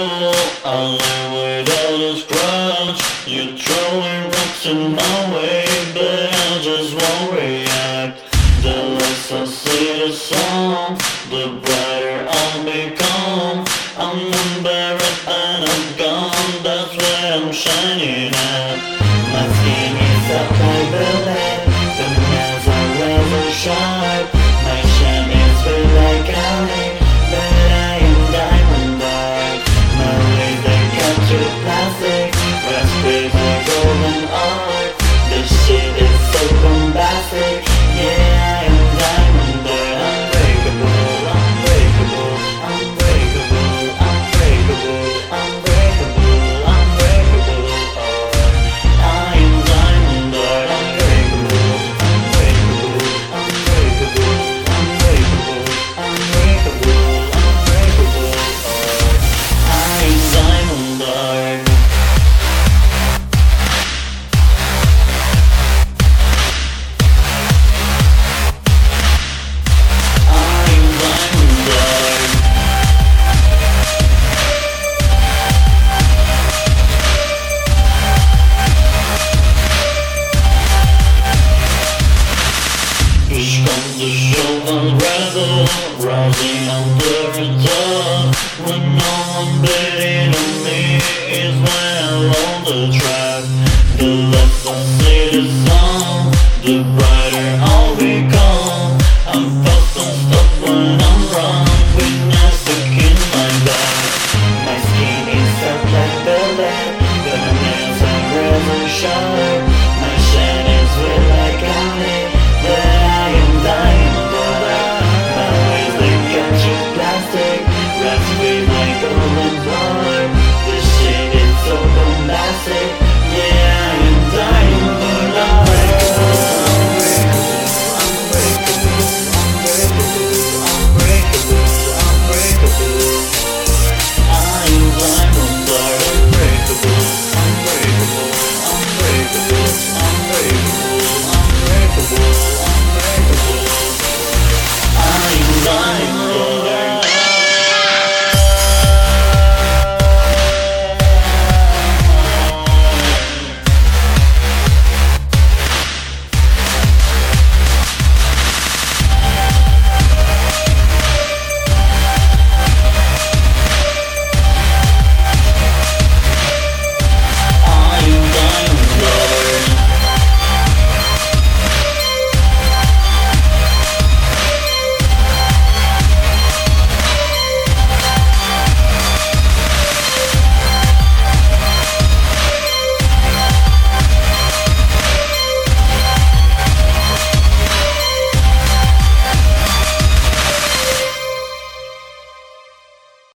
I live without a scratch You're throwing rocks in my way But I just won't react. The less I see the sun The brighter I'll become I'm embarrassed and I'm gone That's why I'm shining at. My skin is up like The less I say the song, the brighter